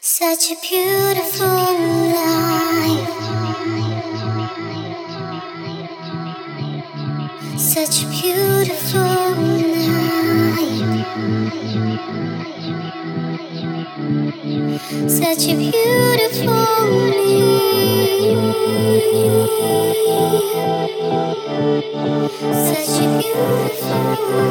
Such a beautiful life. Such a beautiful night. Such a beautiful me. Such a beautiful me.